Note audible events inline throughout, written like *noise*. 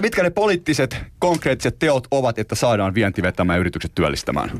mitkä ne poliittiset, konkreettiset teot ovat, että saadaan vienti vetämään yritykset työllistämään?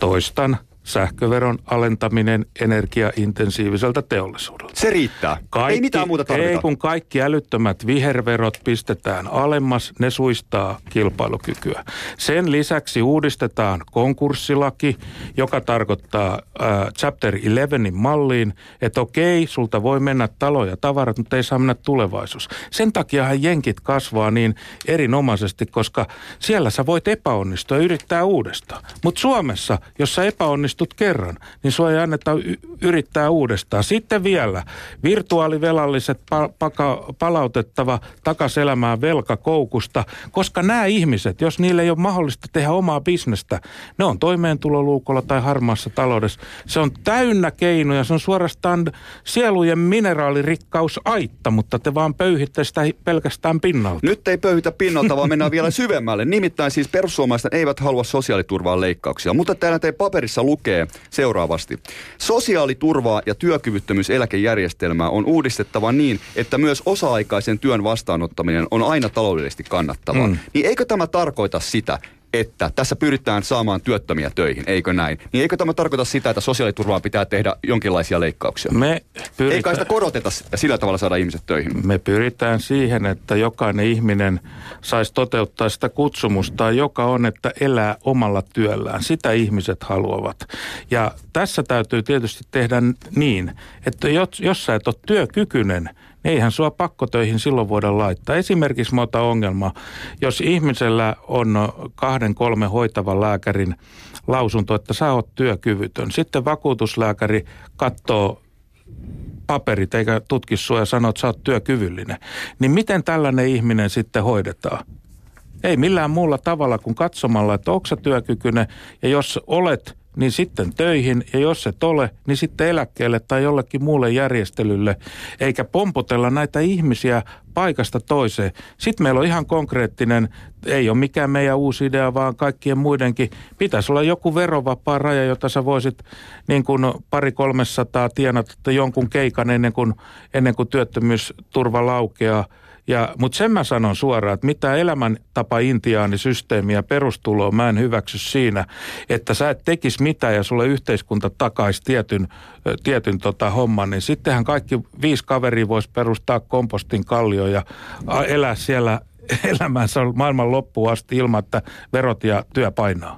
Toistan sähköveron alentaminen energiaintensiiviseltä teollisuudelta. Se riittää. Kaikki, ei mitään muuta tarvita. Ei kun kaikki älyttömät viherverot pistetään alemmas, ne suistaa kilpailukykyä. Sen lisäksi uudistetaan konkurssilaki, joka tarkoittaa äh, Chapter 11 malliin, että okei, sulta voi mennä talo ja tavarat, mutta ei saa mennä tulevaisuus. Sen takiahan jenkit kasvaa niin erinomaisesti, koska siellä sä voit epäonnistua ja yrittää uudestaan. Mutta Suomessa, jos sä epäonnistut onnistut kerran, niin sua ei anneta y- yrittää uudestaan. Sitten vielä virtuaalivelalliset pa- paka- palautettava takaselämään velkakoukusta, koska nämä ihmiset, jos niille ei ole mahdollista tehdä omaa bisnestä, ne on toimeentuloluukolla tai harmaassa taloudessa. Se on täynnä keinoja, se on suorastaan sielujen mineraalirikkaus aitta, mutta te vaan pöyhitte sitä pelkästään pinnalta. Nyt ei pöyhitä pinnalta, vaan mennään vielä *laughs* syvemmälle. Nimittäin siis perussuomalaiset eivät halua sosiaaliturvaan leikkauksia, mutta täällä teidän paperissa lukee, lukee seuraavasti. Sosiaaliturvaa ja työkyvyttömyyseläkejärjestelmää on uudistettava niin, että myös osa-aikaisen työn vastaanottaminen on aina taloudellisesti kannattavaa. Mm. Niin eikö tämä tarkoita sitä, että tässä pyritään saamaan työttömiä töihin, eikö näin? Niin eikö tämä tarkoita sitä, että sosiaaliturvaan pitää tehdä jonkinlaisia leikkauksia? Me pyritään, Eikä sitä koroteta ja sillä tavalla saada ihmiset töihin? Me pyritään siihen, että jokainen ihminen saisi toteuttaa sitä kutsumusta, joka on, että elää omalla työllään. Sitä ihmiset haluavat. Ja tässä täytyy tietysti tehdä niin, että jos, jos sä et ole työkykyinen – eihän sua pakkotöihin silloin voida laittaa. Esimerkiksi mä otan ongelma, jos ihmisellä on kahden, kolme hoitavan lääkärin lausunto, että sä oot työkyvytön. Sitten vakuutuslääkäri katsoo paperit eikä tutki sua ja sanoo, että sä oot työkyvyllinen. Niin miten tällainen ihminen sitten hoidetaan? Ei millään muulla tavalla kuin katsomalla, että onko työkykyinen ja jos olet – niin sitten töihin, ja jos et ole, niin sitten eläkkeelle tai jollekin muulle järjestelylle, eikä pompotella näitä ihmisiä paikasta toiseen. Sitten meillä on ihan konkreettinen, ei ole mikään meidän uusi idea, vaan kaikkien muidenkin. Pitäisi olla joku verovapaa raja, jota sä voisit niin kuin pari kolmesataa tienata jonkun keikan ennen kuin, ennen kuin työttömyysturva laukeaa – ja, mutta sen mä sanon suoraan, että mitä elämäntapa intiaanisysteemiä perustuloa mä en hyväksy siinä, että sä et tekis mitään ja sulle yhteiskunta takaisi tietyn, tietyn tota homman, niin sittenhän kaikki viisi kaveria voisi perustaa kompostin kallio ja elää siellä *laughs* elämänsä maailman loppuun asti ilman, että verot ja työ painaa.